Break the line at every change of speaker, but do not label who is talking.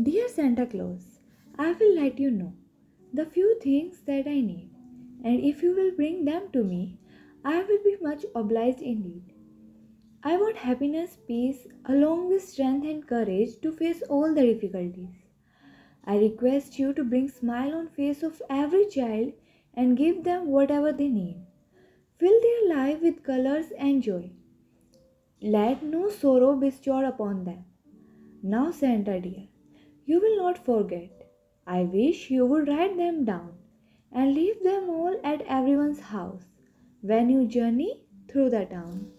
Dear Santa Claus, I will let you know the few things that I need, and if you will bring them to me, I will be much obliged indeed. I want happiness, peace, along with strength and courage to face all the difficulties. I request you to bring smile on face of every child and give them whatever they need. Fill their life with colors and joy. Let no sorrow be stored upon them. Now, Santa dear, you will not forget. I wish you would write them down and leave them all at everyone's house when you journey through the town.